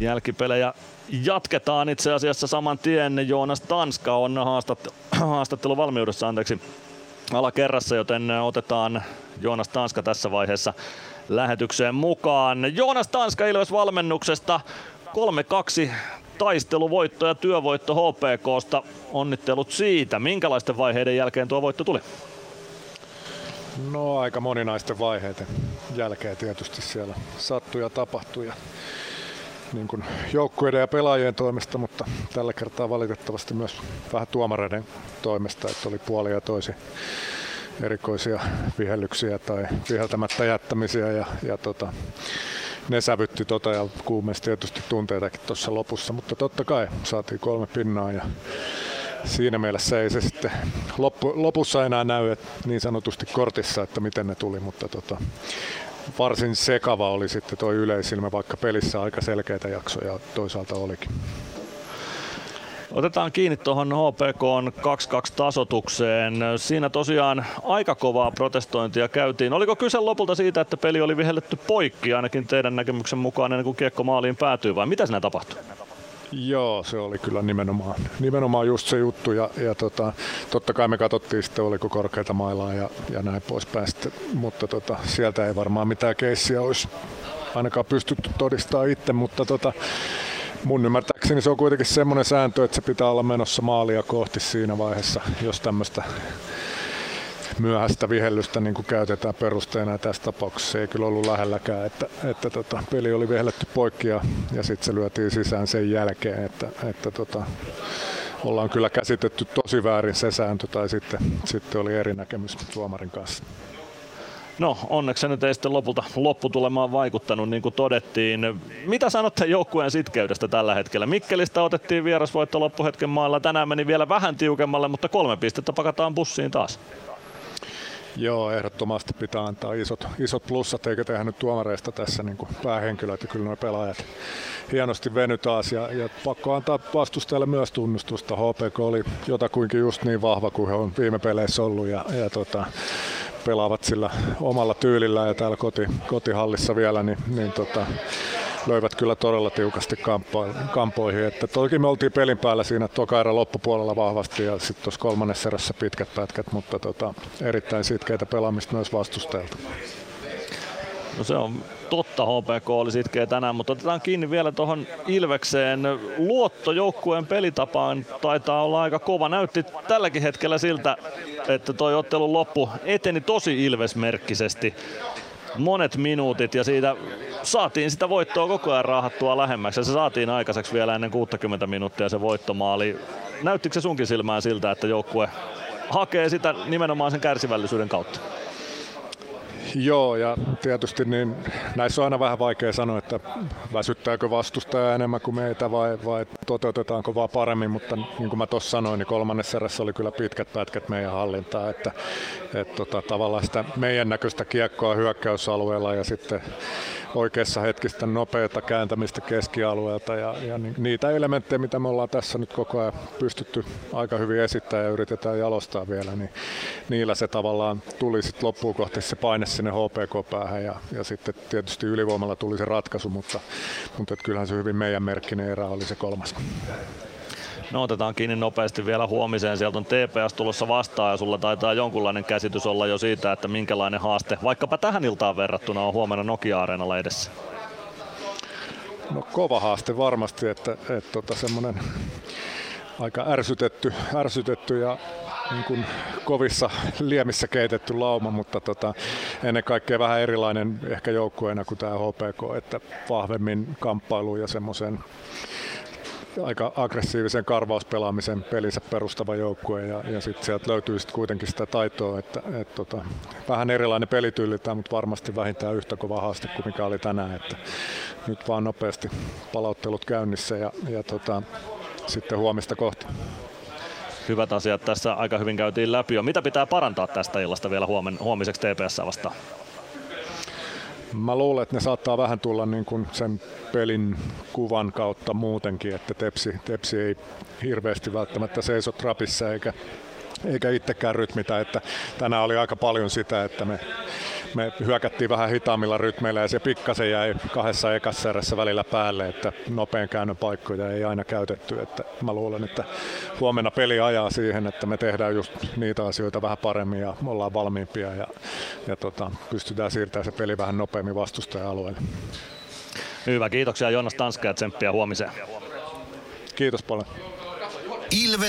Jälkipelejä jatketaan itse asiassa saman tien. Joonas Tanska on haastattelu, valmiudessa, anteeksi, alakerrassa, joten otetaan Joonas Tanska tässä vaiheessa lähetykseen mukaan. Joonas Tanska Ilves valmennuksesta 3-2 taisteluvoitto ja työvoitto HPKsta. Onnittelut siitä. Minkälaisten vaiheiden jälkeen tuo voitto tuli? No aika moninaisten vaiheiden jälkeen tietysti siellä sattui ja tapahtui. Niin kuin joukkueiden ja pelaajien toimesta, mutta tällä kertaa valitettavasti myös vähän tuomareiden toimesta, että oli puolia ja toisi erikoisia vihellyksiä tai viheltämättä jättämisiä ja, ja tota, ne sävytti tota ja kuumesti tietysti tunteitakin tuossa lopussa, mutta totta kai saatiin kolme pinnaa ja siinä mielessä ei se sitten loppu, lopussa enää näy että niin sanotusti kortissa, että miten ne tuli, mutta tota, varsin sekava oli sitten tuo yleisilmä, vaikka pelissä aika selkeitä jaksoja toisaalta olikin. Otetaan kiinni tuohon HPK 2-2 tasotukseen. Siinä tosiaan aika kovaa protestointia käytiin. Oliko kyse lopulta siitä, että peli oli vihelletty poikki ainakin teidän näkemyksen mukaan ennen kuin kiekko maaliin päätyy vai mitä siinä tapahtui? Joo, se oli kyllä nimenomaan, nimenomaan just se juttu. Ja, ja tota, totta kai me katsottiin sitten oliko korkeita mailaa ja, ja näin poispäin sitten, mutta tota, sieltä ei varmaan mitään keissiä olisi ainakaan pystytty todistamaan itse, mutta tota, mun ymmärtääkseni se on kuitenkin semmoinen sääntö, että se pitää olla menossa maalia kohti siinä vaiheessa, jos tämmöistä myöhäistä vihellystä niin kuin käytetään perusteena. Tässä tapauksessa ei kyllä ollut lähelläkään, että, että tota, peli oli vihelletty poikki ja, ja sitten se lyötiin sisään sen jälkeen. Että, että tota, ollaan kyllä käsitetty tosi väärin se sääntö tai sitten, sitten oli eri näkemys tuomarin kanssa. No onneksi se nyt ei sitten lopulta lopputulemaan vaikuttanut, niin kuin todettiin. Mitä sanotte joukkueen sitkeydestä tällä hetkellä? Mikkelistä otettiin vierasvoitto loppuhetken maalla. Tänään meni vielä vähän tiukemmalle, mutta kolme pistettä pakataan bussiin taas. Joo, ehdottomasti pitää antaa isot, isot plussat, eikä tehdä nyt tuomareista tässä niin päähenkilöitä. Kyllä nuo pelaajat hienosti veny taas ja, ja pakko antaa vastustajalle myös tunnustusta. HPK oli jotakuinkin just niin vahva kuin he on viime peleissä ollut ja, ja tota, pelaavat sillä omalla tyylillä ja täällä koti, kotihallissa vielä, niin, niin tota, löivät kyllä todella tiukasti kampoihin. Että toki me oltiin pelin päällä siinä toka erä loppupuolella vahvasti ja sitten tuossa kolmannessa erässä pitkät pätkät, mutta tota, erittäin sitkeitä pelaamista myös vastustajalta. No se on totta, HPK oli sitkeä tänään, mutta otetaan kiinni vielä tuohon Ilvekseen. Luotto joukkueen pelitapaan taitaa olla aika kova. Näytti tälläkin hetkellä siltä, että toi ottelun loppu eteni tosi Ilvesmerkkisesti monet minuutit ja siitä saatiin sitä voittoa koko ajan raahattua lähemmäksi ja se saatiin aikaiseksi vielä ennen 60 minuuttia se voittomaali. Näyttikö se sunkin silmään siltä, että joukkue hakee sitä nimenomaan sen kärsivällisyyden kautta? Joo, ja tietysti niin näissä on aina vähän vaikea sanoa, että väsyttääkö vastustaja enemmän kuin meitä vai, vai toteutetaanko vaan paremmin, mutta niin kuin mä tuossa sanoin, niin kolmannessa erässä oli kyllä pitkät pätkät meidän hallintaa, että, että tota, tavallaan sitä meidän näköistä kiekkoa hyökkäysalueella ja sitten oikeassa hetkistä nopeata kääntämistä keskialueelta ja, ja niitä elementtejä, mitä me ollaan tässä nyt koko ajan pystytty aika hyvin esittämään ja yritetään jalostaa vielä, niin niillä se tavallaan tuli sitten loppuun kohti se paine sinne HPK-päähän ja, ja sitten tietysti ylivoimalla tuli se ratkaisu, mutta, mutta kyllähän se hyvin meidän merkkinen erä oli se kolmas. No otetaan kiinni nopeasti vielä huomiseen. Sieltä on TPS tulossa vastaan ja sulla taitaa jonkunlainen käsitys olla jo siitä, että minkälainen haaste vaikkapa tähän iltaan verrattuna on huomenna Nokia-areenalla edessä. No kova haaste varmasti, että, että tota, semmoinen aika ärsytetty, ärsytetty ja niin kuin kovissa liemissä keitetty lauma, mutta tota, ennen kaikkea vähän erilainen ehkä joukkueena kuin tämä HPK, että vahvemmin kamppailu ja semmoisen aika aggressiivisen karvauspelaamisen pelinsä perustava joukkue ja, ja sitten sieltä löytyy sit kuitenkin sitä taitoa, että et, tota, vähän erilainen pelityyli, mutta varmasti vähintään yhtä kova haaste kuin mikä oli tänään, että nyt vaan nopeasti palauttelut käynnissä ja, ja tota, sitten huomista kohti hyvät asiat tässä aika hyvin käytiin läpi jo. Mitä pitää parantaa tästä illasta vielä huomen, huomiseksi TPS vastaan? Mä luulen, että ne saattaa vähän tulla niin kuin sen pelin kuvan kautta muutenkin, että Tepsi, tepsi ei hirveästi välttämättä seiso trapissa eikä, eikä itsekään rytmitä. Että tänään oli aika paljon sitä, että me me hyökättiin vähän hitaammilla rytmeillä ja se pikkasen jäi kahdessa ekassa erässä välillä päälle, että nopean käännön paikkoja ei aina käytetty. Että mä luulen, että huomenna peli ajaa siihen, että me tehdään just niitä asioita vähän paremmin ja ollaan valmiimpia ja, ja tota, pystytään siirtämään se peli vähän nopeammin vastustaja-alueelle. Hyvä, kiitoksia Joonas Tanska ja tsemppiä huomiseen. Kiitos paljon. Ilves